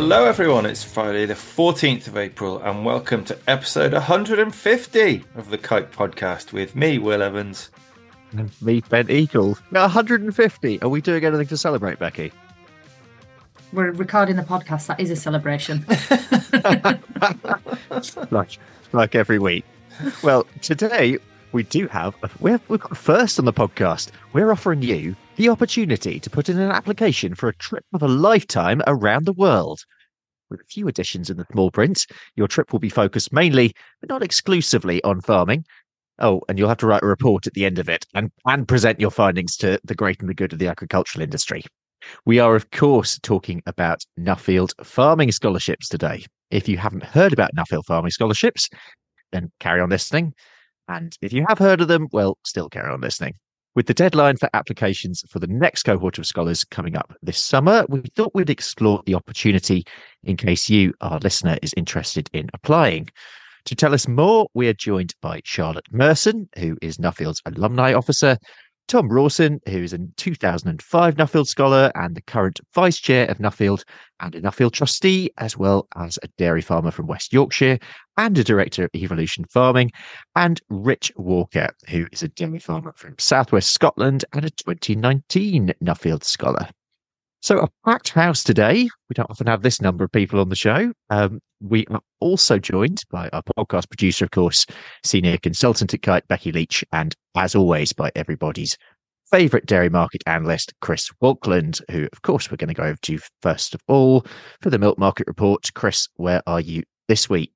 Hello, everyone. It's Friday, the 14th of April, and welcome to episode 150 of the Kite Podcast with me, Will Evans. And me, Ben Eagle. 150. Are we doing anything to celebrate, Becky? We're recording the podcast. That is a celebration. like, like every week. Well, today we do have, we're, we've got first on the podcast. We're offering you the opportunity to put in an application for a trip of a lifetime around the world. With a few additions in the small print, your trip will be focused mainly, but not exclusively, on farming. Oh, and you'll have to write a report at the end of it and, and present your findings to the great and the good of the agricultural industry. We are, of course, talking about Nuffield Farming Scholarships today. If you haven't heard about Nuffield Farming Scholarships, then carry on listening. And if you have heard of them, well, still carry on listening. With the deadline for applications for the next cohort of scholars coming up this summer, we thought we'd explore the opportunity in case you, our listener, is interested in applying. To tell us more, we are joined by Charlotte Merson, who is Nuffield's alumni officer, Tom Rawson, who is a 2005 Nuffield scholar and the current vice chair of Nuffield and a Nuffield trustee, as well as a dairy farmer from West Yorkshire and a director of Evolution Farming, and Rich Walker, who is a dairy farmer from Southwest Scotland and a 2019 Nuffield scholar. So, a packed house today. We don't often have this number of people on the show. Um, we are also joined by our podcast producer, of course, senior consultant at Kite, Becky Leach, and as always, by everybody's favourite dairy market analyst, Chris Walkland, who, of course, we're going to go over to first of all for the milk market report. Chris, where are you this week?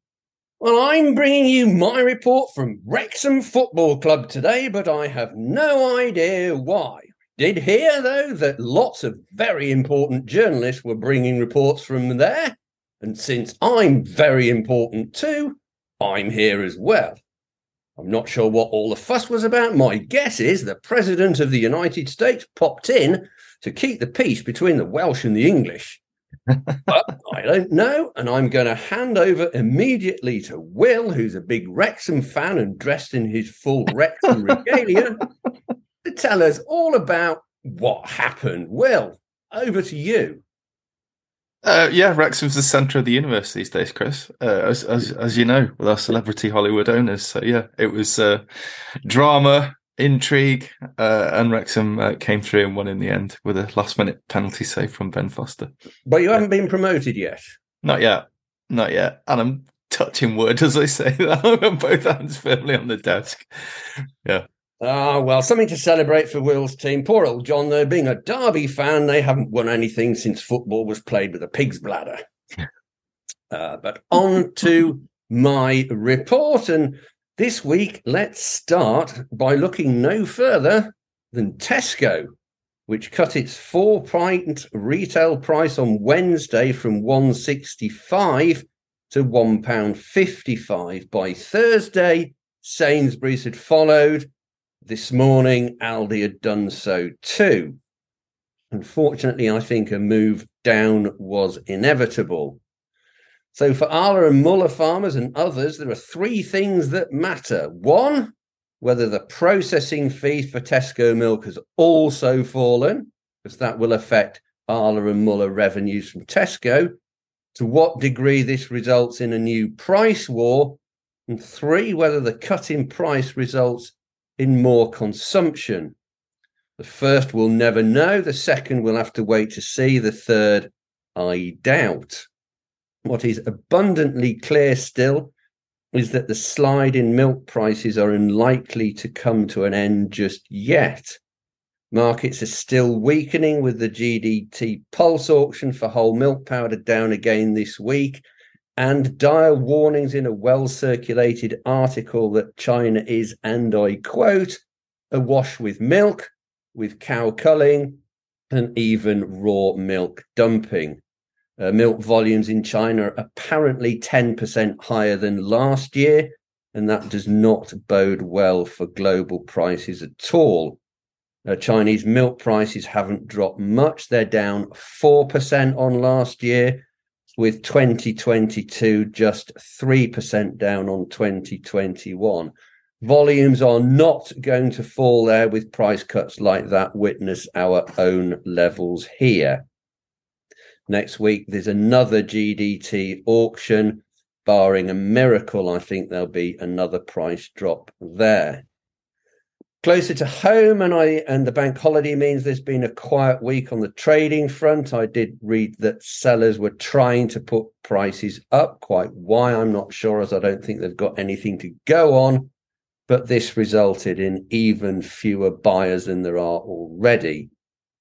Well, I'm bringing you my report from Wrexham Football Club today, but I have no idea why. Did hear, though, that lots of very important journalists were bringing reports from there. And since I'm very important too, I'm here as well. I'm not sure what all the fuss was about. My guess is the President of the United States popped in to keep the peace between the Welsh and the English. but I don't know. And I'm going to hand over immediately to Will, who's a big Wrexham fan and dressed in his full Wrexham regalia, to tell us all about what happened. Will, over to you. Uh, yeah, Wrexham's the centre of the universe these days, Chris. Uh, as, as as you know, with our celebrity Hollywood owners. So yeah, it was uh, drama, intrigue, uh, and Wrexham uh, came through and won in the end with a last-minute penalty save from Ben Foster. But you haven't been promoted yet. Not yet, not yet, and I'm touching wood as I say that. I'm both hands firmly on the desk. Yeah. Ah, well, something to celebrate for Will's team. Poor old John, though, being a Derby fan, they haven't won anything since football was played with a pig's bladder. Uh, but on to my report. And this week, let's start by looking no further than Tesco, which cut its four pint retail price on Wednesday from 165 to £1.55 by Thursday. Sainsbury's had followed this morning, Aldi had done so too. Unfortunately, I think a move down was inevitable. So, for Arla and Muller farmers and others, there are three things that matter. One, whether the processing fee for Tesco milk has also fallen, because that will affect Arla and Muller revenues from Tesco. To what degree this results in a new price war. And three, whether the cut in price results in more consumption. The first we'll never know. The second we'll have to wait to see. The third, I doubt. What is abundantly clear still is that the slide in milk prices are unlikely to come to an end just yet. Markets are still weakening with the GDT pulse auction for whole milk powder down again this week and dire warnings in a well circulated article that China is, and I quote, awash with milk, with cow culling, and even raw milk dumping. Uh, milk volumes in China are apparently 10% higher than last year, and that does not bode well for global prices at all. Uh, Chinese milk prices haven't dropped much. They're down 4% on last year, with 2022 just 3% down on 2021. Volumes are not going to fall there with price cuts like that. Witness our own levels here. Next week, there's another GDT auction. Barring a miracle, I think there'll be another price drop there. Closer to home, and I and the bank holiday means there's been a quiet week on the trading front. I did read that sellers were trying to put prices up. Quite why, I'm not sure, as I don't think they've got anything to go on. But this resulted in even fewer buyers than there are already.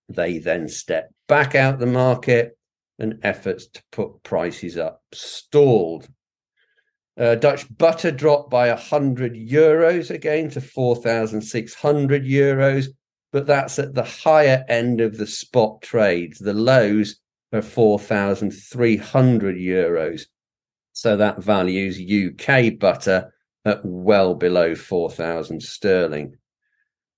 They then stepped back out the market, and efforts to put prices up stalled. Uh, Dutch butter dropped by 100 euros again to 4,600 euros, but that's at the higher end of the spot trades. The lows are 4,300 euros. So that values UK butter at well below 4,000 sterling.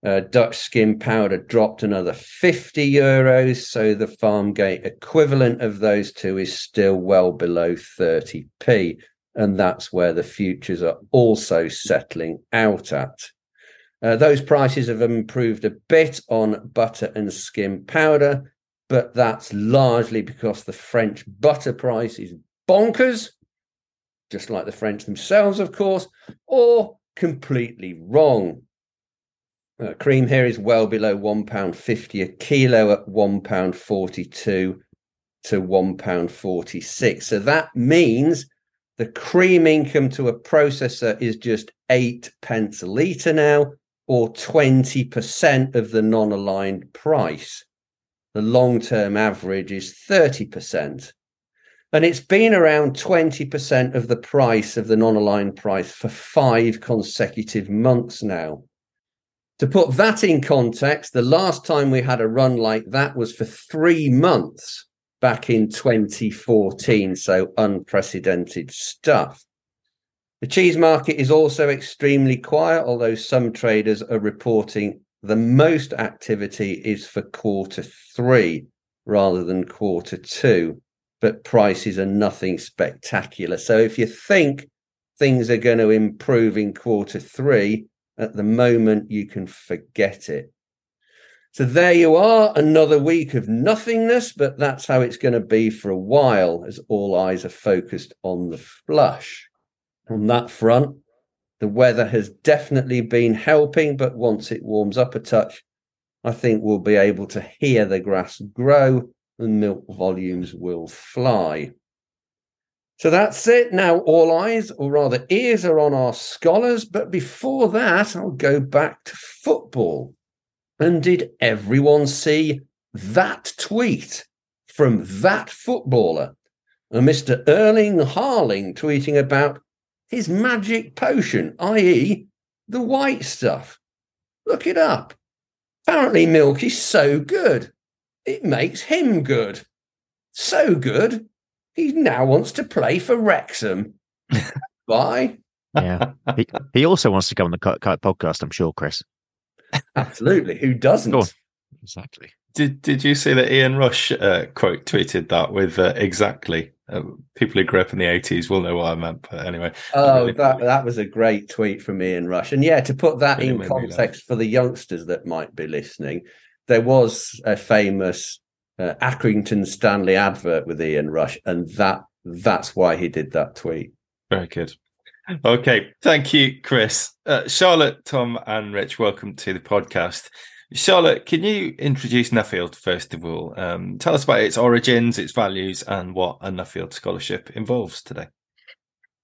Uh, Dutch skim powder dropped another 50 euros. So the farm gate equivalent of those two is still well below 30p and that's where the futures are also settling out at. Uh, those prices have improved a bit on butter and skim powder, but that's largely because the French butter price is bonkers, just like the French themselves, of course, or completely wrong. Uh, cream here is well below £1.50 a kilo at £1.42 to £1.46. So that means the cream income to a processor is just eight pence a litre now, or 20% of the non aligned price. The long term average is 30%. And it's been around 20% of the price of the non aligned price for five consecutive months now. To put that in context, the last time we had a run like that was for three months back in 2014. So unprecedented stuff. The cheese market is also extremely quiet, although some traders are reporting the most activity is for quarter three rather than quarter two. But prices are nothing spectacular. So if you think things are going to improve in quarter three, at the moment you can forget it. So there you are, another week of nothingness, but that's how it's going to be for a while as all eyes are focused on the flush. On that front, the weather has definitely been helping, but once it warms up a touch, I think we'll be able to hear the grass grow and milk volumes will fly. So that's it. Now, all eyes, or rather ears, are on our scholars. But before that, I'll go back to football. And did everyone see that tweet from that footballer? Uh, and Mr. Erling Haaland tweeting about his magic potion, i.e., the white stuff. Look it up. Apparently, milk is so good, it makes him good. So good, he now wants to play for Wrexham. Bye. Yeah. He, he, also wants to come on the Kite podcast, I'm sure, Chris. Absolutely. Who doesn't? Exactly. Did Did you see that Ian Rush uh, quote tweeted that with uh, exactly? Uh, people who grew up in the eighties will know what I meant. But anyway, oh, really that that was a great tweet from Ian Rush, and yeah, to put that really in context for the youngsters that might be listening, there was a famous uh, Accrington Stanley advert with Ian Rush, and that that's why he did that tweet. Very good. Okay, thank you, Chris. Uh, Charlotte, Tom, and Rich, welcome to the podcast. Charlotte, can you introduce Nuffield first of all? Um, tell us about its origins, its values, and what a Nuffield scholarship involves today.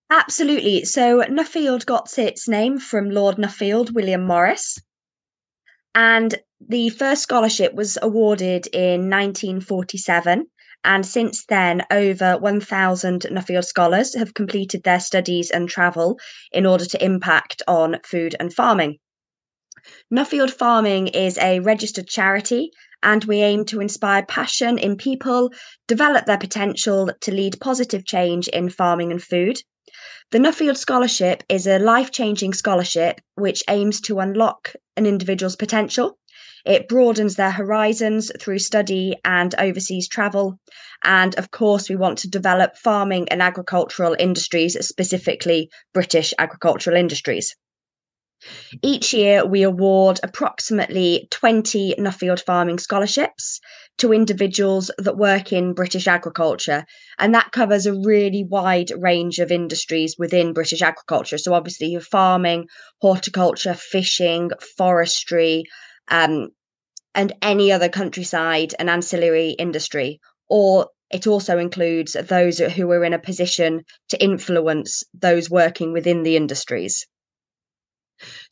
Absolutely. So, Nuffield got its name from Lord Nuffield, William Morris. And the first scholarship was awarded in 1947 and since then, over 1,000 Nuffield scholars have completed their studies and travel in order to impact on food and farming. Nuffield Farming is a registered charity, and we aim to inspire passion in people, develop their potential to lead positive change in farming and food. The Nuffield Scholarship is a life changing scholarship which aims to unlock an individual's potential it broadens their horizons through study and overseas travel. And of course, we want to develop farming and agricultural industries, specifically British agricultural industries. Each year, we award approximately 20 Nuffield Farming Scholarships to individuals that work in British agriculture. And that covers a really wide range of industries within British agriculture. So, obviously, you're farming, horticulture, fishing, forestry, um, and any other countryside and ancillary industry. Or it also includes those who are in a position to influence those working within the industries.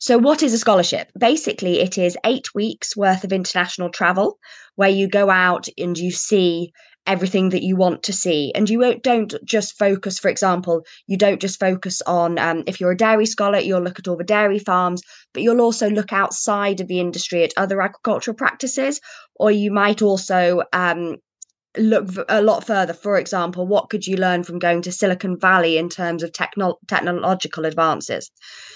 So, what is a scholarship? Basically, it is eight weeks worth of international travel where you go out and you see everything that you want to see. And you don't just focus, for example, you don't just focus on, um, if you're a dairy scholar, you'll look at all the dairy farms, but you'll also look outside of the industry at other agricultural practices. Or you might also um, look a lot further. For example what could you learn from going to silicon valley in terms of techno- technological advances?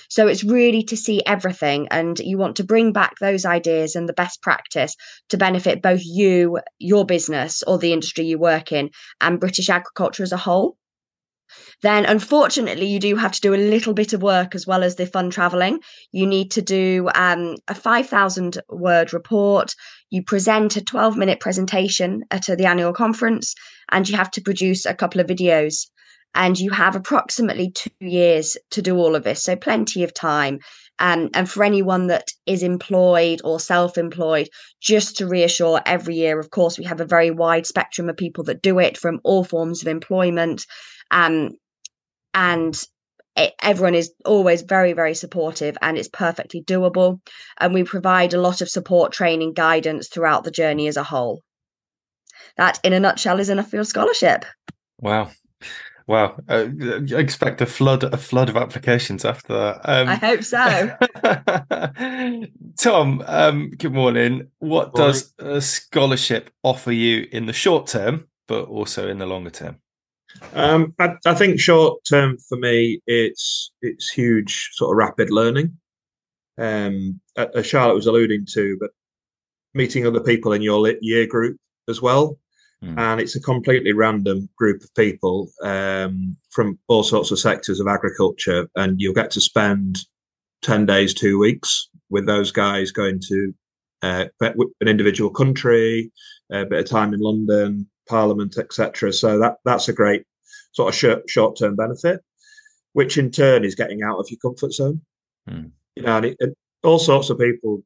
So it's really to see everything and you want to bring back those ideas and the best practice to benefit both you your business or the industry you work in and british agriculture as a whole then unfortunately you do have to do a little bit of work as well as the fun traveling you need to do um, a 5000 word report. You present a 12 minute presentation at the annual conference and you have to produce a couple of videos. And you have approximately two years to do all of this so plenty of time. Um, and for anyone that is employed or self-employed just to reassure every year of course we have a very wide spectrum of people that do it from all forms of employment um, and it, everyone is always very very supportive and it's perfectly doable. And we provide a lot of support training guidance throughout the journey as a whole. That in a nutshell is enough for your scholarship. Wow. Wow. Uh, I expect a flood a flood of applications after that. Um, i hope so. Tom um, good morning. What morning. does a scholarship offer you in the short term but also in the longer term um, I, I, think short term for me, it's it's huge sort of rapid learning. Um, as Charlotte was alluding to, but meeting other people in your year group as well, mm. and it's a completely random group of people um, from all sorts of sectors of agriculture, and you'll get to spend ten days, two weeks with those guys going to uh, an individual country, a bit of time in London, Parliament, etc. So that that's a great sort of short term benefit, which in turn is getting out of your comfort zone. Mm. You know, and, it, and, all sorts of people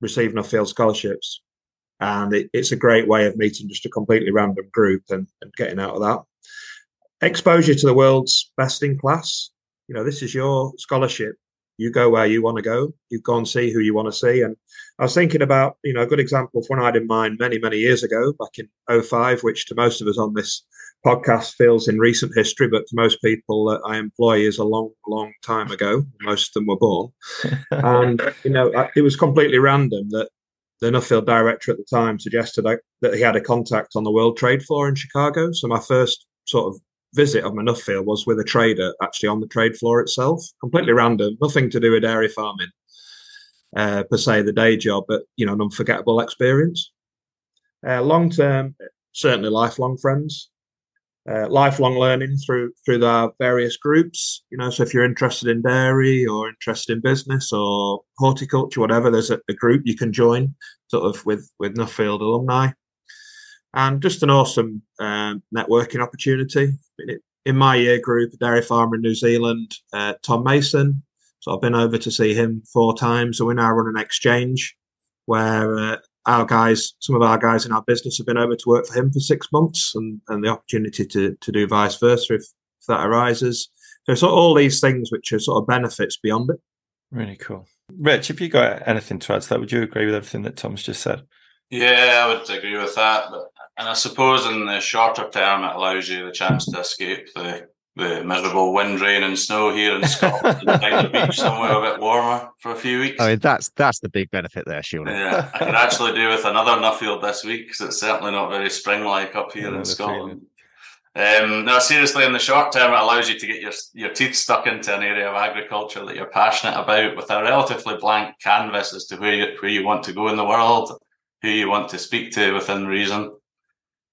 receiving receive Nuffield scholarships, and it, it's a great way of meeting just a completely random group and, and getting out of that. Exposure to the world's best in class. You know, this is your scholarship you go where you want to go. You go and see who you want to see. And I was thinking about, you know, a good example of one I had in mind many, many years ago, back in 05, which to most of us on this podcast feels in recent history, but to most people that I employ is a long, long time ago. Most of them were born. and, you know, it was completely random that the Nuffield director at the time suggested that he had a contact on the World Trade Floor in Chicago. So my first sort of visit of my Nuffield was with a trader actually on the trade floor itself, completely random, nothing to do with dairy farming uh, per se, the day job, but you know, an unforgettable experience. Uh, long term, certainly lifelong friends. Uh, lifelong learning through through the various groups. You know, so if you're interested in dairy or interested in business or horticulture, whatever, there's a, a group you can join, sort of with with Nuffield alumni and just an awesome um, networking opportunity. In my year group, dairy farmer in New Zealand, uh, Tom Mason. So I've been over to see him four times. So we now run an exchange where uh, our guys, some of our guys in our business, have been over to work for him for six months, and, and the opportunity to to do vice versa if, if that arises. So it's all these things which are sort of benefits beyond it. Really cool. Rich, if you got anything to add to that, would you agree with everything that Tom's just said? Yeah, I would agree with that. But and I suppose in the shorter term, it allows you the chance to escape the, the miserable wind, rain, and snow here in Scotland a beach somewhere a bit warmer for a few weeks. I mean, that's that's the big benefit there, surely. Yeah, I could actually do with another Nuffield this week because it's certainly not very spring-like up here in Scotland. Um, no, seriously, in the short term, it allows you to get your your teeth stuck into an area of agriculture that you're passionate about with a relatively blank canvas as to where you, where you want to go in the world, who you want to speak to within reason.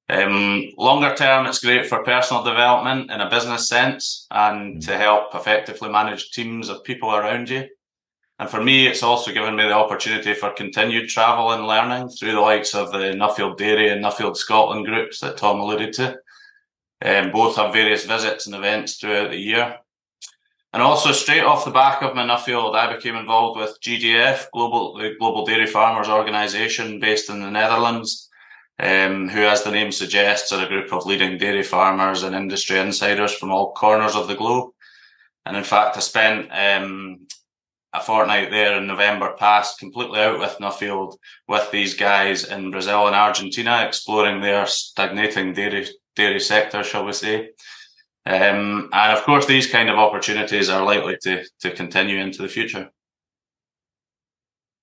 Um, longer term, it's great for personal development in a business sense and mm. to help effectively manage teams of people around you. And for me, it's also given me the opportunity for continued travel and learning through the likes of the Nuffield Dairy and Nuffield Scotland groups that Tom alluded to. Um, both have various visits and events throughout the year. And also, straight off the back of my Nuffield, I became involved with GDF, Global, the Global Dairy Farmers Organization based in the Netherlands, um, who, as the name suggests, are a group of leading dairy farmers and industry insiders from all corners of the globe. And in fact, I spent um, a fortnight there in November past, completely out with Nuffield, with these guys in Brazil and Argentina, exploring their stagnating dairy dairy sector, shall we say. Um, and of course, these kind of opportunities are likely to to continue into the future.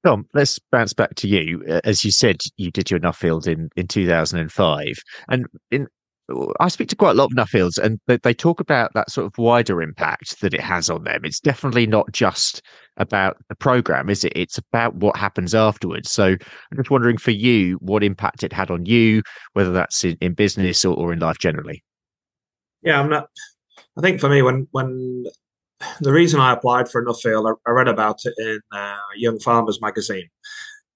Tom, let's bounce back to you. Uh, as you said, you did your Nuffield in, in 2005. And in I speak to quite a lot of Nuffields, and they, they talk about that sort of wider impact that it has on them. It's definitely not just about the program, is it? It's about what happens afterwards. So I'm just wondering for you, what impact it had on you, whether that's in, in business or, or in life generally. Yeah, I'm not. I think for me, when when the reason I applied for Nuffield, I, I read about it in uh, Young Farmers magazine,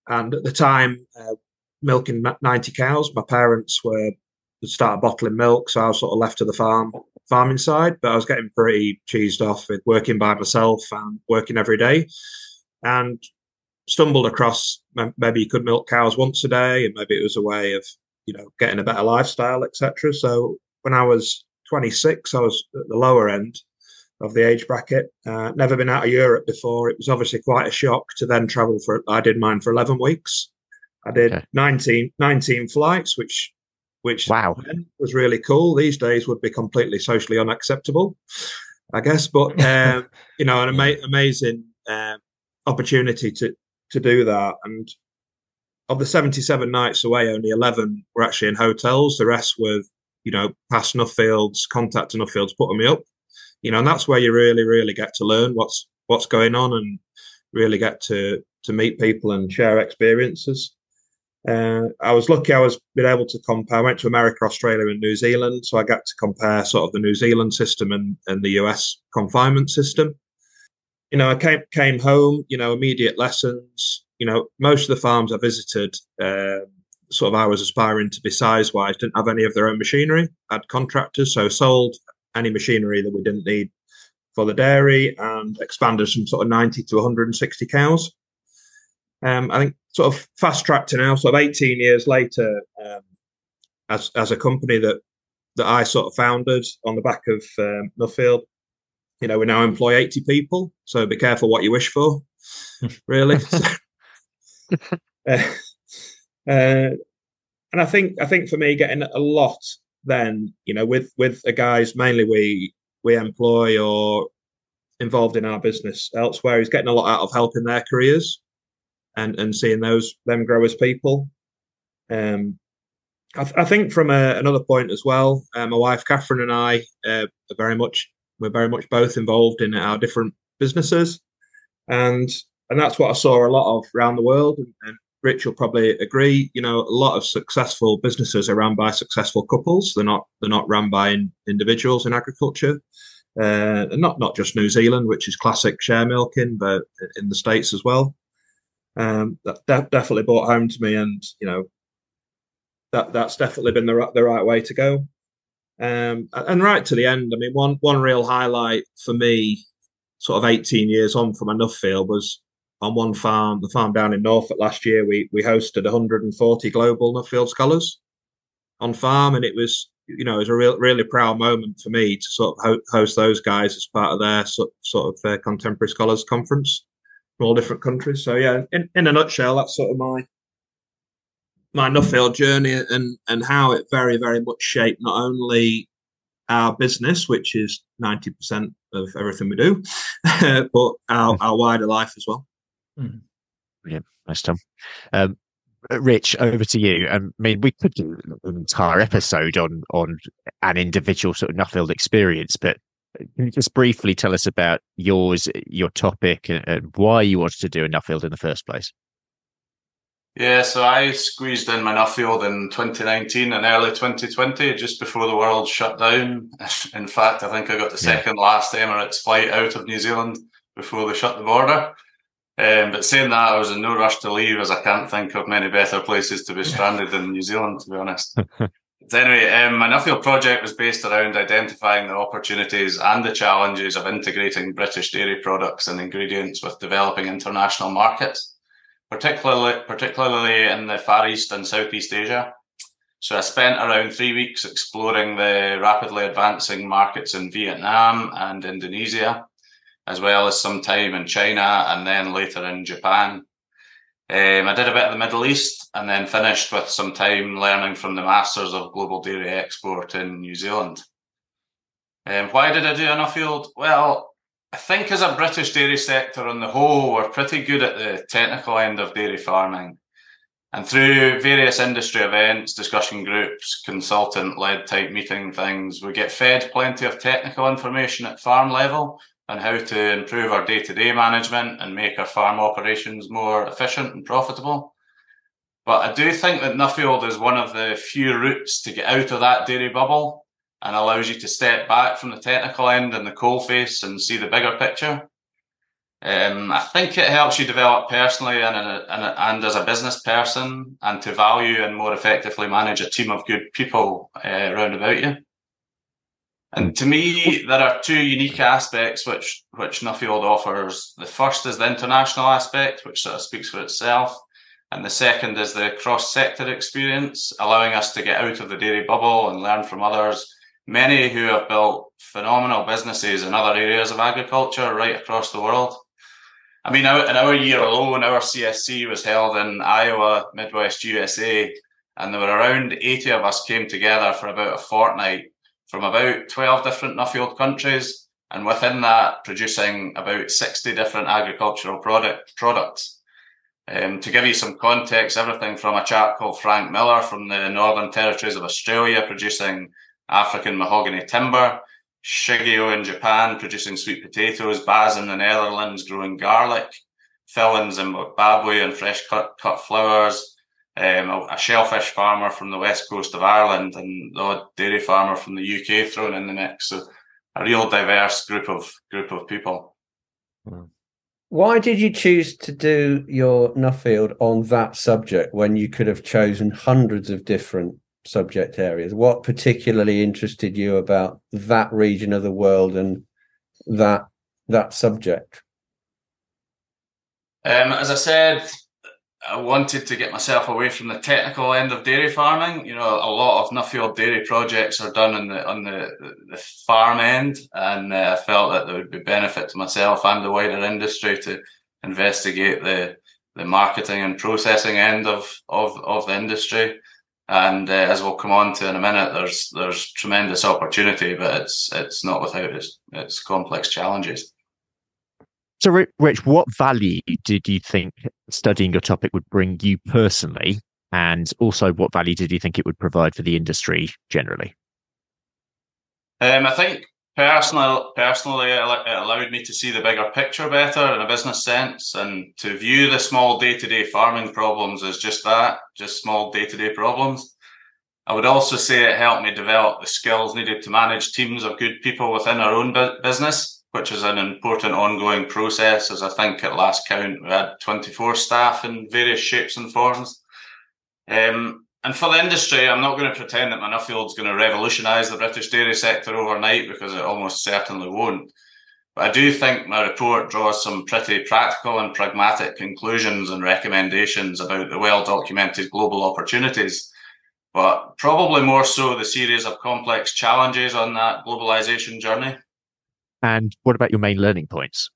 and at the time, uh, milking ninety cows. My parents were started bottling milk, so I was sort of left to the farm farming side. But I was getting pretty cheesed off with working by myself and working every day, and stumbled across maybe you could milk cows once a day, and maybe it was a way of you know getting a better lifestyle, etc. So when I was 26, I was at the lower end of the age bracket. Uh, never been out of Europe before. It was obviously quite a shock to then travel for. I did mine for 11 weeks. I did okay. 19, 19 flights, which which wow. was really cool. These days would be completely socially unacceptable, I guess. But um, you know, an ama- amazing uh, opportunity to to do that. And of the seventy-seven nights away, only eleven were actually in hotels. The rest were, you know, past Nuffields, contact Nuffields, putting me up. You know, and that's where you really, really get to learn what's what's going on and really get to to meet people and share experiences. Uh, I was lucky I was been able to compare. I went to America, Australia, and New Zealand, so I got to compare sort of the New Zealand system and, and the US confinement system. You know, I came came home. You know, immediate lessons. You know, most of the farms I visited, uh, sort of I was aspiring to be size wise, didn't have any of their own machinery. Had contractors, so sold any machinery that we didn't need for the dairy and expanded from sort of 90 to 160 cows. Um, I think sort of fast tracked to now, sort of 18 years later, um, as as a company that that I sort of founded on the back of um, Nuffield. You know, we now employ 80 people, so be careful what you wish for, really. uh, uh, and I think I think for me, getting a lot then, you know, with with the guys mainly we we employ or involved in our business elsewhere, is getting a lot out of helping their careers and and seeing those them grow as people. Um, I, th- I think from a, another point as well, uh, my wife Catherine and I uh, are very much we're very much both involved in our different businesses, and and that's what I saw a lot of around the world. And, and Rich will probably agree. You know, a lot of successful businesses are run by successful couples. They're not they're not run by in, individuals in agriculture. Uh, not not just New Zealand, which is classic share milking, but in the states as well um, that, that definitely brought home to me, and you know that that's definitely been the the right way to go. Um, and right to the end, I mean, one one real highlight for me, sort of 18 years on from a Nuffield, was on one farm, the farm down in Norfolk last year. We we hosted 140 global Nuffield scholars on farm, and it was you know it was a real really proud moment for me to sort of ho- host those guys as part of their sort, of uh, contemporary scholars conference from all different countries. So yeah, in, in a nutshell, that's sort of my my Nuffield journey and and how it very very much shaped not only our business, which is ninety percent of everything we do, but our, our wider life as well. Mm. Brilliant, nice Tom. Um, Rich, over to you. Um, I mean, we could do an entire episode on on an individual sort of Nuffield experience, but can you just briefly tell us about yours, your topic, and, why you wanted to do a Nuffield in the first place? Yeah, so I squeezed in my Nuffield in 2019 and early 2020, just before the world shut down. In fact, I think I got the second yeah. last Emirates flight out of New Zealand before they shut the border. Um, but saying that, I was in no rush to leave as I can't think of many better places to be stranded than New Zealand, to be honest. anyway, um, my Nuffield project was based around identifying the opportunities and the challenges of integrating British dairy products and ingredients with developing international markets, particularly particularly in the Far East and Southeast Asia. So I spent around three weeks exploring the rapidly advancing markets in Vietnam and Indonesia as well as some time in China and then later in Japan. Um, I did a bit of the Middle East and then finished with some time learning from the Masters of Global Dairy Export in New Zealand. Um, why did I do a Nuffield Well, I think as a British dairy sector on the whole, we're pretty good at the technical end of dairy farming. And through various industry events, discussion groups, consultant led type meeting things, we get fed plenty of technical information at farm level on how to improve our day to day management and make our farm operations more efficient and profitable. But I do think that Nuffield is one of the few routes to get out of that dairy bubble and allows you to step back from the technical end and the coal face and see the bigger picture. Um, I think it helps you develop personally and, and, and, as a business person and to value and more effectively manage a team of good people uh, around about you. And to me, there are two unique aspects which which Nuffield offers. The first is the international aspect, which sort of speaks for itself, and the second is the cross sector experience, allowing us to get out of the dairy bubble and learn from others. Many who have built phenomenal businesses in other areas of agriculture right across the world. I mean, in our year alone, our CSC was held in Iowa, Midwest USA, and there were around 80 of us came together for about a fortnight from about 12 different Nuffield countries, and within that, producing about 60 different agricultural product products. Um, to give you some context, everything from a chap called Frank Miller from the Northern Territories of Australia producing African mahogany timber, Shigeo in Japan producing sweet potatoes, Baz in the Netherlands growing garlic, Phil in Zimbabwe and fresh cut, cut flowers, um, a, a, shellfish farmer from the west coast of Ireland and the dairy farmer from the UK thrown in the mix. So a real diverse group of group of people. Why did you choose to do your Nuffield on that subject when you could have chosen hundreds of different subject areas? What particularly interested you about that region of the world and that that subject? Um, as I said, I wanted to get myself away from the technical end of dairy farming. You know, a lot of Nuffield dairy projects are done on the on the, the farm end, and uh, I felt that there would be benefit to myself and the wider industry to investigate the the marketing and processing end of of, of the industry. And uh, as we'll come on to in a minute, there's there's tremendous opportunity, but it's it's not without its its complex challenges. So, Rich, what value did you think studying your topic would bring you personally? And also, what value did you think it would provide for the industry generally? Um, I think personally, personally, it allowed me to see the bigger picture better in a business sense and to view the small day to day farming problems as just that, just small day to day problems. I would also say it helped me develop the skills needed to manage teams of good people within our own business which is an important ongoing process. As I think at last count, we had 24 staff in various shapes and forms. Um, and for the industry, I'm not going to pretend that my Nuffield's going to revolutionise the British dairy sector overnight because it almost certainly won't. But I do think my report draws some pretty practical and pragmatic conclusions and recommendations about the well documented global opportunities, but probably more so the series of complex challenges on that globalisation journey. And what about your main learning points?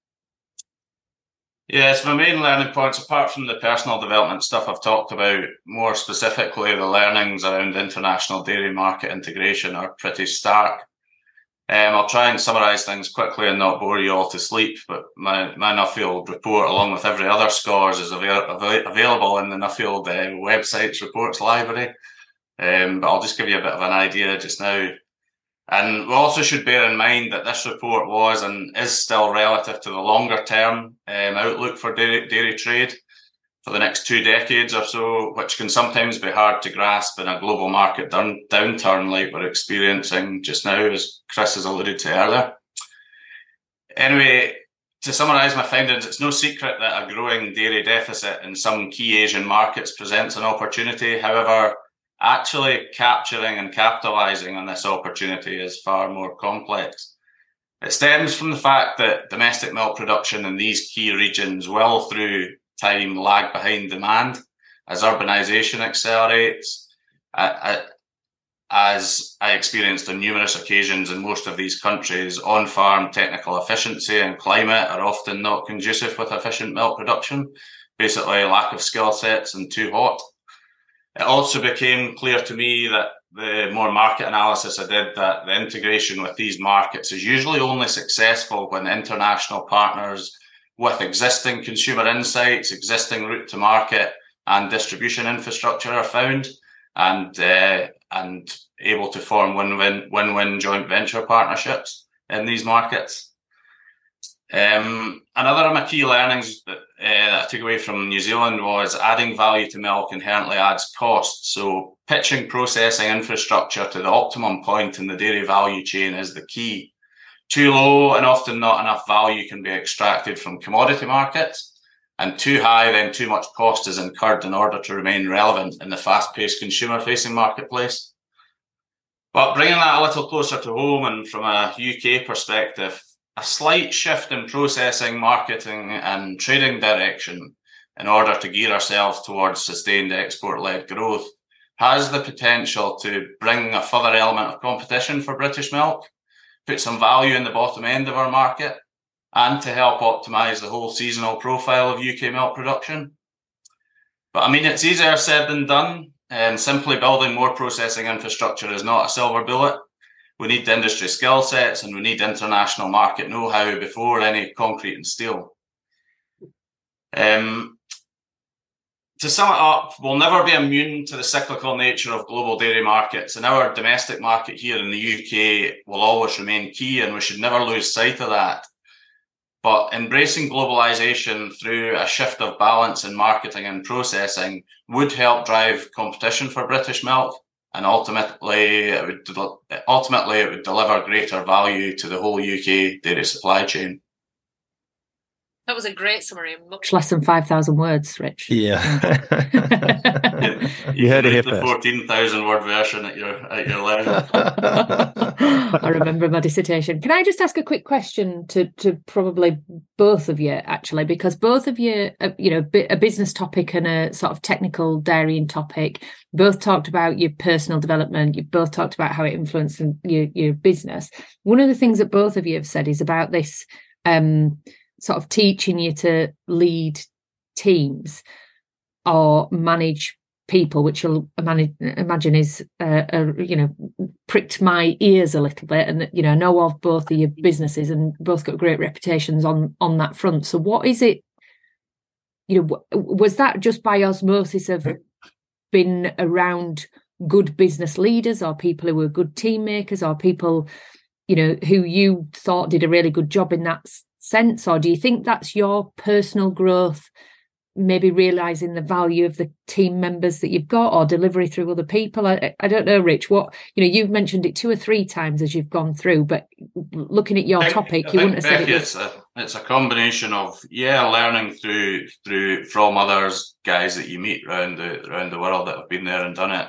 Yes, my main learning points, apart from the personal development stuff I've talked about, more specifically the learnings around international dairy market integration are pretty stark. Um, I'll try and summarise things quickly and not bore you all to sleep, but my, my Nuffield report, along with every other scores, is avail- avail- available in the Nuffield uh, website's reports library. Um, but I'll just give you a bit of an idea just now. And we also should bear in mind that this report was and is still relative to the longer term um, outlook for dairy, dairy trade for the next two decades or so, which can sometimes be hard to grasp in a global market down, downturn like we're experiencing just now, as Chris has alluded to earlier. Anyway, to summarise my findings, it's no secret that a growing dairy deficit in some key Asian markets presents an opportunity. However, actually capturing and capitalising on this opportunity is far more complex. It stems from the fact that domestic milk production in these key regions will, through time, lag behind demand as urbanisation accelerates. As I experienced on numerous occasions in most of these countries, on farm technical efficiency and climate are often not conducive with efficient milk production. Basically, lack of skill sets and too hot. It also became clear to me that the more market analysis I did, that the integration with these markets is usually only successful when international partners with existing consumer insights, existing route to market, and distribution infrastructure are found and uh, and able to form win-win win-win joint venture partnerships in these markets. Um, another of my key learnings that, uh, that I took away from New Zealand was adding value to milk inherently adds cost. So pitching processing infrastructure to the optimum point in the dairy value chain is the key. Too low and often not enough value can be extracted from commodity markets and too high, then too much cost is incurred in order to remain relevant in the fast paced consumer facing marketplace. But bringing that a little closer to home and from a UK perspective, a slight shift in processing, marketing, and trading direction in order to gear ourselves towards sustained export led growth has the potential to bring a further element of competition for British milk, put some value in the bottom end of our market, and to help optimize the whole seasonal profile of UK milk production. But I mean, it's easier said than done, and simply building more processing infrastructure is not a silver bullet. We need industry skill sets and we need international market know how before any concrete and steel. Um, to sum it up, we'll never be immune to the cyclical nature of global dairy markets, and our domestic market here in the UK will always remain key, and we should never lose sight of that. But embracing globalization through a shift of balance in marketing and processing would help drive competition for British milk, and ultimately, it would ultimately it would deliver greater value to the whole UK dairy supply chain. That was a great summary. Much less than 5,000 words, Rich. Yeah. you, heard it here the 14,000 word version at your, at your level. I remember my dissertation. Can I just ask a quick question to, to probably both of you, actually, because both of you, uh, you know, a business topic and a sort of technical dairying topic, both talked about your personal development. You both talked about how it influenced your, your business. One of the things that both of you have said is about this, um, sort of teaching you to lead teams or manage people, which you'll imagine is, uh, you know, pricked my ears a little bit. And, you know, know of both of your businesses and both got great reputations on, on that front. So what is it, you know, was that just by osmosis of been around good business leaders or people who were good team makers or people, you know, who you thought did a really good job in that sense or do you think that's your personal growth maybe realizing the value of the team members that you've got or delivery through other people? I, I don't know rich what you know you've mentioned it two or three times as you've gone through but looking at your topic you wouldn't have said it was... it's a it's a combination of yeah learning through through from others guys that you meet around the around the world that have been there and done it.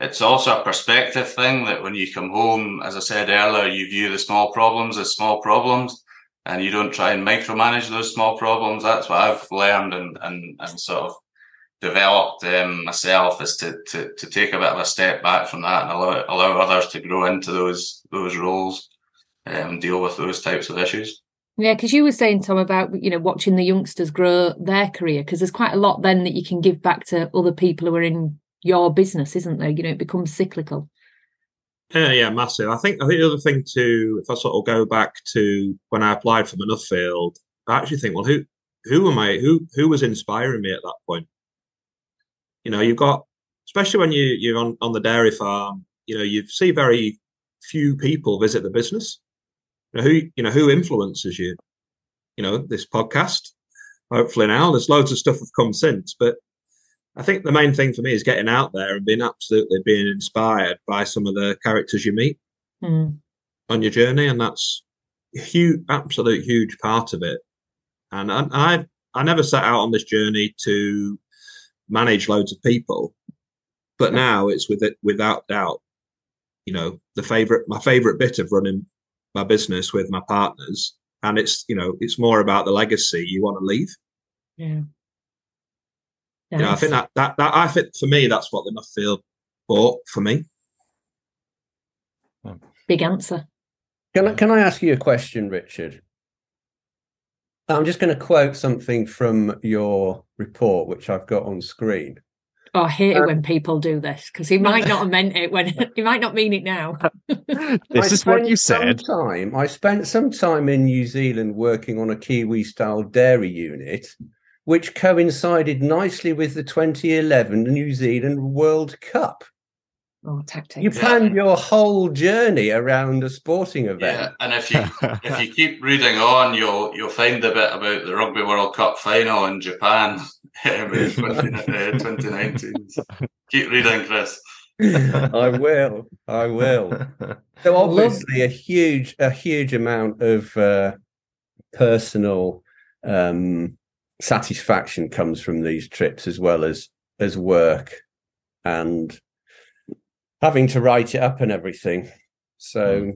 It's also a perspective thing that when you come home as i said earlier you view the small problems as small problems and you don't try and micromanage those small problems. That's what I've learned and and, and sort of developed um, myself is to, to to take a bit of a step back from that and allow allow others to grow into those those roles and um, deal with those types of issues. Yeah, because you were saying Tom about you know watching the youngsters grow their career because there's quite a lot then that you can give back to other people who are in your business, isn't there? You know, it becomes cyclical. Yeah, yeah, massive. I think I think the other thing too, if I sort of go back to when I applied for Nuffield, I actually think, well, who who am I? Who who was inspiring me at that point? You know, you've got especially when you you're on, on the dairy farm, you know, you see very few people visit the business. You know, who you know who influences you? You know, this podcast. Hopefully now there's loads of stuff have come since, but I think the main thing for me is getting out there and being absolutely being inspired by some of the characters you meet mm. on your journey, and that's a huge, absolute huge part of it. And I, I, I never set out on this journey to manage loads of people, but now it's with it without doubt. You know, the favorite, my favorite bit of running my business with my partners, and it's you know, it's more about the legacy you want to leave. Yeah. You know, I think that, that that I think for me that's what the Nuffield bought for me. big answer. Can I, can I ask you a question, Richard? I'm just going to quote something from your report, which I've got on screen. Oh, I hate it Um, when people do this because he might not have meant it when he might not mean it now. This I is what spent you some said. Time, I spent some time in New Zealand working on a Kiwi style dairy unit, which coincided nicely with the 2011 New Zealand World Cup. Oh, tactics. You planned your whole journey around a sporting event. Yeah, event. and if you if you keep reading on, you'll you'll find a bit about the Rugby World Cup final in Japan um, in 20, uh, 2019. Keep reading, Chris. I will. I will. So obviously, a huge, a huge amount of uh, personal um, satisfaction comes from these trips, as well as as work and having to write it up and everything. So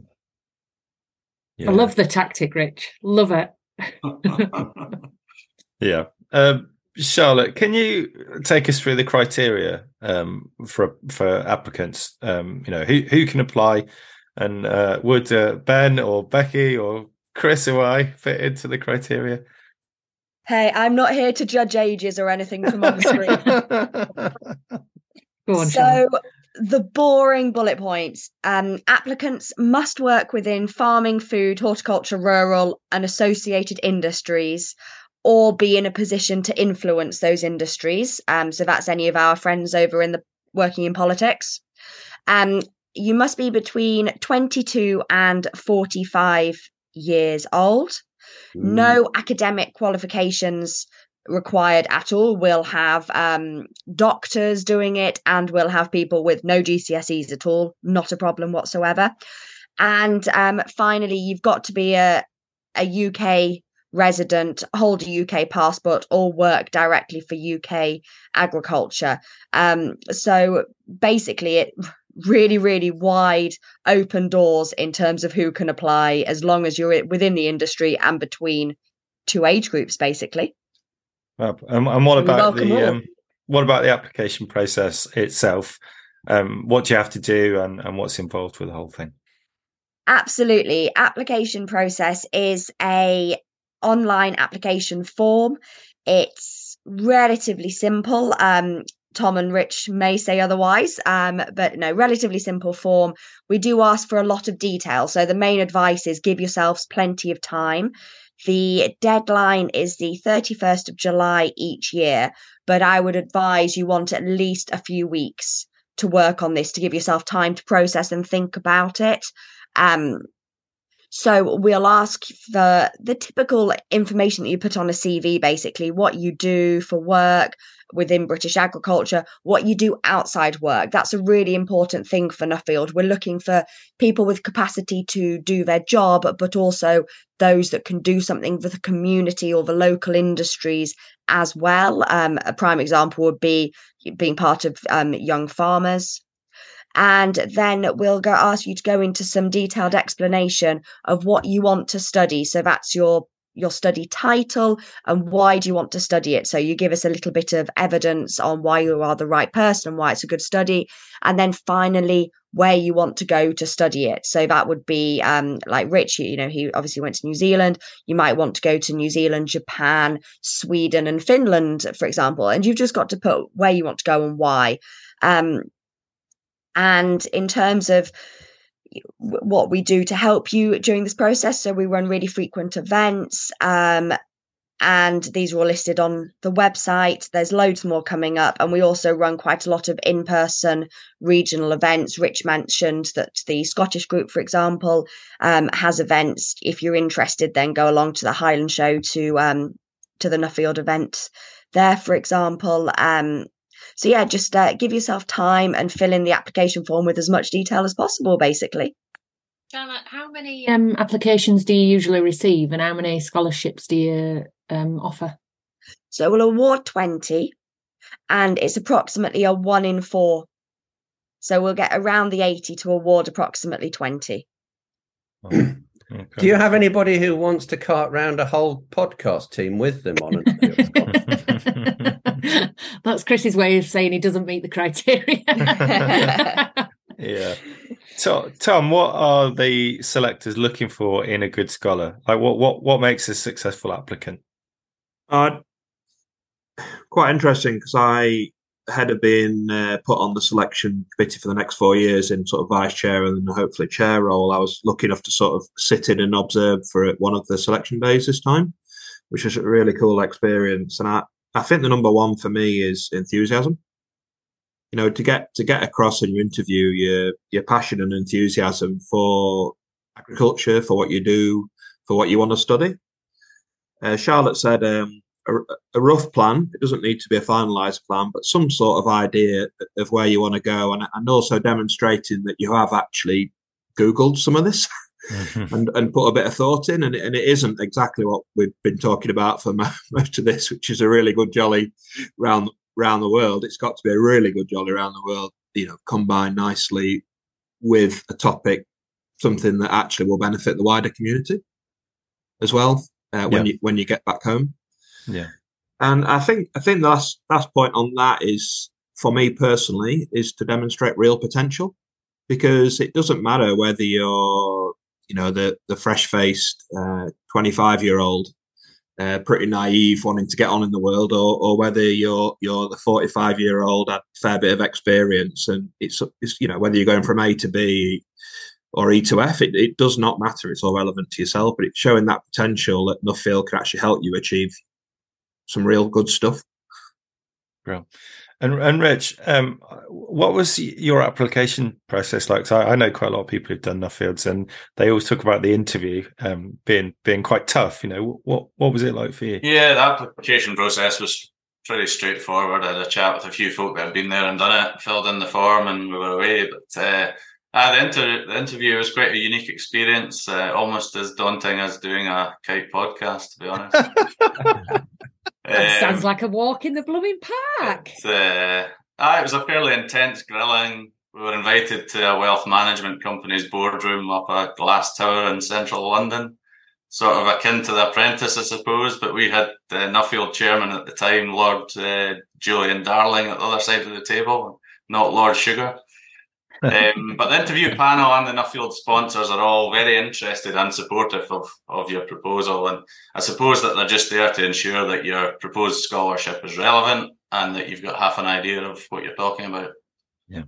I love the tactic, Rich. Love it. Yeah. Um, Charlotte, can you take us through the criteria um, for for applicants? Um, you know, who who can apply, and uh, would uh, Ben or Becky or Chris or I fit into the criteria? Hey, I'm not here to judge ages or anything from on the screen. Go on, so the boring bullet points. Um, applicants must work within farming food horticulture rural and associated industries or be in a position to influence those industries. Um, so that's any of our friends over in the working in politics. Um, you must be between 22 and 45 years old no academic qualifications required at all. We'll have um, doctors doing it, and we'll have people with no GCSEs at all. Not a problem whatsoever. And um, finally, you've got to be a a UK resident, hold a UK passport, or work directly for UK agriculture. Um, so basically, it really, really wide open doors in terms of who can apply, as long as you're within the industry and between two age groups, basically. Well, um, and what about the um, what about the application process itself? Um, what do you have to do, and, and what's involved with the whole thing? Absolutely. Application process is a online application form. It's relatively simple. Um, Tom and Rich may say otherwise, um, but no, relatively simple form. We do ask for a lot of detail. So the main advice is give yourselves plenty of time. The deadline is the 31st of July each year, but I would advise you want at least a few weeks to work on this to give yourself time to process and think about it. Um, so we'll ask for the typical information that you put on a CV, basically what you do for work within British agriculture, what you do outside work. That's a really important thing for Nuffield. We're looking for people with capacity to do their job, but also those that can do something for the community or the local industries as well. Um, a prime example would be being part of um, young farmers and then we'll go ask you to go into some detailed explanation of what you want to study so that's your your study title and why do you want to study it? So you give us a little bit of evidence on why you are the right person and why it's a good study and then finally where you want to go to study it. So that would be um like rich you know he obviously went to new zealand. You might want to go to new zealand japan sweden and finland for example and you've just got to put where you want to go and why. Um and in terms of what we do to help you during this process. So we run really frequent events um, and these are all listed on the website. There's loads more coming up and we also run quite a lot of in-person regional events. Rich mentioned that the scottish group for example um, has events. If you're interested then go along to the highland show to um, to the nuffield event there for example. Um, so yeah, just uh, give yourself time and fill in the application form with as much detail as possible, basically. Charlotte, how many um, applications do you usually receive, and how many scholarships do you um, offer? So we'll award 20, and it's approximately a one in four. So we'll get around the 80 to award approximately 20. Okay. Do you have anybody who wants to cart round a whole podcast team with them on it? That's Chris's way of saying he doesn't meet the criteria. yeah. So, Tom, what are the selectors looking for in a good scholar? Like, what what what makes a successful applicant? Uh, quite interesting because I had been uh, put on the selection committee for the next four years in sort of vice chair and hopefully chair role. I was lucky enough to sort of sit in and observe for one of the selection days this time, which was a really cool experience. And I, I think the number one for me is enthusiasm. You know, to get to get across in your interview your your passion and enthusiasm for agriculture, for what you do, for what you want to study. Uh, Charlotte said um, a, a, rough plan. It doesn't need to be a finalised plan, but some sort of idea of where you want to go, and, and also demonstrating that you have actually Googled some of this mm-hmm. and, and put a bit of thought in. And, and it isn't exactly what we've been talking about for most of this, which is a really good jolly round around the world. It's got to be a really good jolly around the world, you know, combined nicely with a topic, something that actually will benefit the wider community as well uh, when yeah. you when you get back home. Yeah, and I think I think the last last point on that is for me personally is to demonstrate real potential because it doesn't matter whether you're you know the the fresh faced 25 uh, year old uh, pretty naive, wanting to get on in the world, or, or whether you're you're the 45 year old had a fair bit of experience, and it's, it's you know whether you're going from A to B or E to F, it, it does not matter. It's all relevant to yourself, but it's showing that potential that Nuffield can actually help you achieve some real good stuff. Brilliant. And and Rich, um, what was your application process like? So I, I, know quite a lot of people who've done Nuffields, and they always talk about the interview um, being being quite tough. You know, what what was it like for you? Yeah, the application process was pretty straightforward. I had a chat with a few folk that had been there and done it, filled in the form, and we were away. But uh, uh, the, inter- the interview was quite a unique experience, uh, almost as daunting as doing a kite podcast, to be honest. That um, sounds like a walk in the blooming park. uh, ah, it was a fairly intense grilling. We were invited to a wealth management company's boardroom up a glass tower in central London, sort of akin to The Apprentice, I suppose. But we had the Nuffield chairman at the time, Lord uh, Julian Darling, at the other side of the table, not Lord Sugar um, but the interview panel and the Nuffield sponsors are all very interested and supportive of, of your proposal. And I suppose that they're just there to ensure that your proposed scholarship is relevant and that you've got half an idea of what you're talking about. Yeah.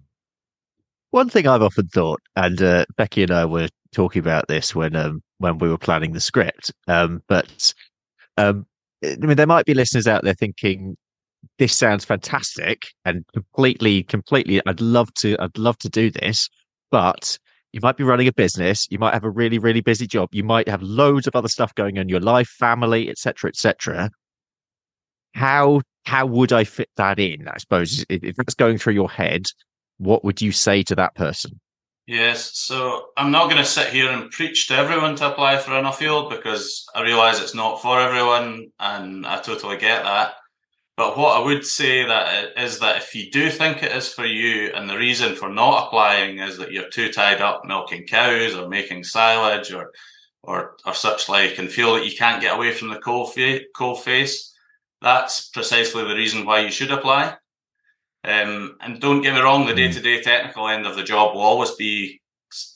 One thing I've often thought, and uh, Becky and I were talking about this when um, when we were planning the script, um, but um, I mean, there might be listeners out there thinking, this sounds fantastic and completely, completely. I'd love to, I'd love to do this, but you might be running a business. You might have a really, really busy job. You might have loads of other stuff going on in your life, family, etc., etc. How how would I fit that in? I suppose if that's going through your head, what would you say to that person? Yes, so I'm not going to sit here and preach to everyone to apply for a Nuffield because I realise it's not for everyone, and I totally get that. But what I would say that is that if you do think it is for you, and the reason for not applying is that you're too tied up milking cows or making silage or or or such like, and feel that you can't get away from the coal, fa- coal face, that's precisely the reason why you should apply. Um, and don't get me wrong, the day to day technical end of the job will always be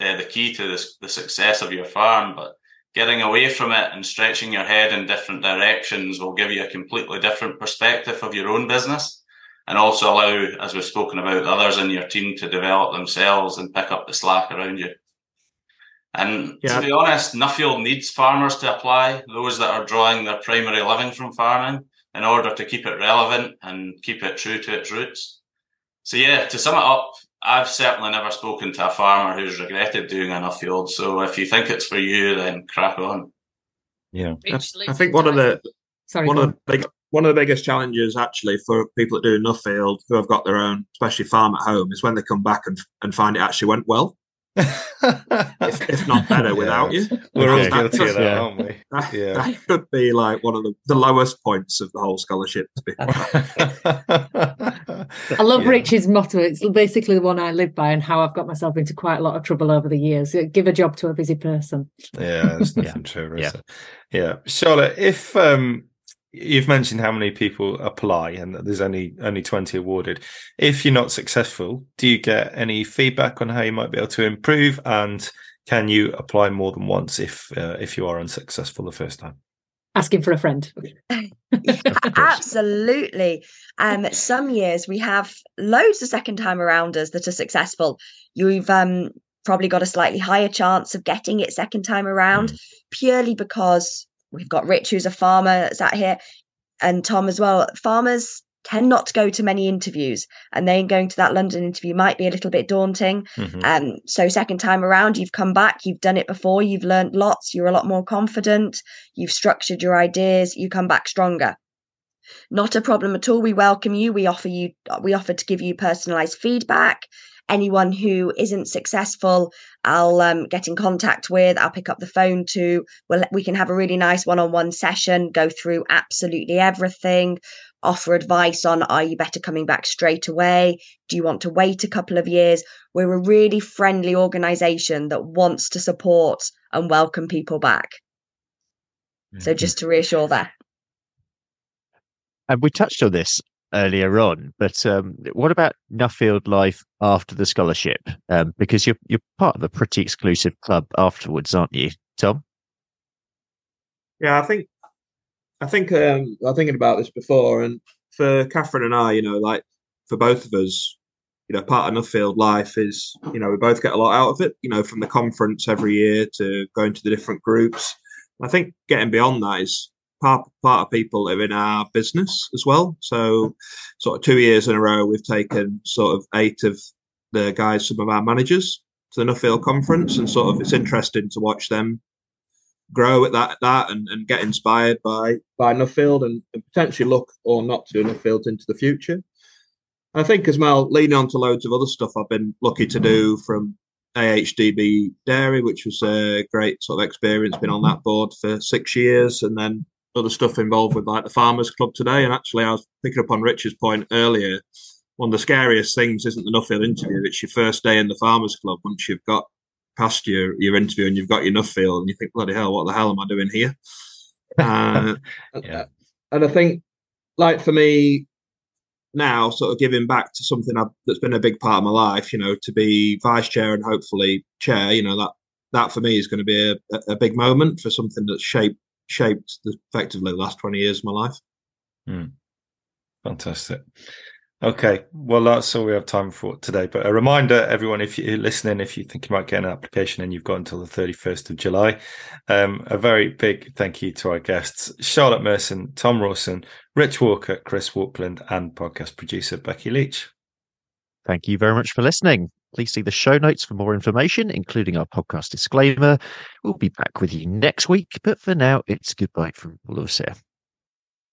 uh, the key to this, the success of your farm, but getting away from it and stretching your head in different directions will give you a completely different perspective of your own business and also allow, as we've spoken about, others in your team to develop themselves and pick up the slack around you. And yeah. to be honest, Nuffield needs farmers to apply, those that are drawing their primary living from farming, in order to keep it relevant and keep it true to its roots. So yeah, to sum it up, I've certainly never spoken to a farmer who's regretted doing a Nuffield. So if you think it's for you, then crack on. Yeah, I, I think one of the Sorry, one of the big one of the biggest challenges actually for people that do Nuffield who have got their own, especially farm at home, is when they come back and and find it actually went well. if, if not better without you. We're all Okay. guilty of that, Yeah. aren't we? That, Yeah. that could be like one of the, the lowest points of the whole scholarship. To be I love Yeah. Rich's motto. It's basically the one I live by and how I've got myself into quite a lot of trouble over the years. Give a job to a busy person. Yeah, there's Yeah. nothing true, Yeah. Yeah. Charlotte, if um you've mentioned how many people apply and that there's only only 20 awarded. If you're not successful, do you get any feedback on how you might be able to improve and can you apply more than once if uh, if you are unsuccessful the first time? Asking for a friend. Yeah, absolutely. Um, some years we have loads of second time arounders that are successful. You've um, probably got a slightly higher chance of getting it second time around purely because we've got Rich, who's a farmer, sat here, and Tom as well. Farmers tend not to go to many interviews, and then going to that London interview might be a little bit daunting. Mhm. Um, so second time around, you've come back, you've done it before, you've learned lots, you're a lot more confident, you've structured your ideas, you come back stronger. Not a problem at all. We welcome you. We offer you we offer to give you personalized feedback. Anyone who isn't successful, I'll um, get in contact with. I'll pick up the phone to. Well, we can have a really nice one-on-one session. Go through absolutely everything. Offer advice on: Are you better coming back straight away? Do you want to wait a couple of years? We're a really friendly organisation that wants to support and welcome people back. So just to reassure that. And we touched on this earlier on, but um, what about Nuffield life after the scholarship? Um, because you're you're part of a pretty exclusive club afterwards, aren't you, Tom? Yeah, I think I think um, I was thinking about this before, and for Catherine and I, you know, like for both of us, you know, part of Nuffield life is, you know, we both get a lot out of it, you know, from the conference every year to going to the different groups. I think getting beyond that is part part of people are in our business as well. So, sort of two years in a row, we've taken sort of eight of the guys, some of our managers, to the Nuffield conference, and sort of it's interesting to watch them grow at that that and, and get inspired by by Nuffield and, and potentially look or not to Nuffield into the future. I think as well, leaning on to loads of other stuff I've been lucky to do from AHDB Dairy, which was a great sort of experience, been on that board for six years, and then other stuff involved with like the Farmers Club today. And actually, I was picking up on Richard's point earlier. One of the scariest things isn't the Nuffield interview; it's your first day in the Farmers Club once you've got past your your interview and you've got your Nuffield, and you think, bloody hell, what the hell am I doing here? Uh, Yeah. and I think, like for me now, sort of giving back to something I've, that's been a big part of my life, you know, to be vice chair and hopefully chair, you know, that that for me is going to be a, a big moment for something that's shaped shaped the, effectively the last twenty years of my life. Fantastic. Okay, well, that's all we have time for today. But a reminder, everyone, if you're listening, if you think you might get an application and you've got until the 31st of July, um, a very big thank you to our guests Charlotte Merson, Tom Rawson, Rich Walker, Chris Walkland, and podcast producer Becky Leach. Thank you very much for listening. Please see the show notes for more information, including our podcast disclaimer. We'll be back with you next week, but for now, it's goodbye from all of us here.